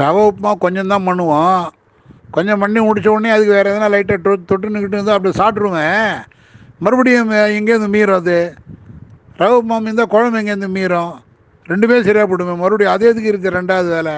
ரவை உப்புமா கொஞ்சம் தான் பண்ணுவோம். கொஞ்சம் பண்ணி முடித்த உடனே அதுக்கு வேறு எதனா லைட்டாக தொ தொட்டுன்னுக்கிட்டு இருந்தால் அப்படி சாப்பிட்ருவேன் மறுபடியும் எங்கேருந்து மீறும் அது. ரவை உப்புமா மீந்தால் குழம்பு எங்கேருந்து மீறும்? ரெண்டுமே சரியாக போடுவேன் மறுபடியும் அதே எதுக்கு இருக்குது ரெண்டாவது வேலை.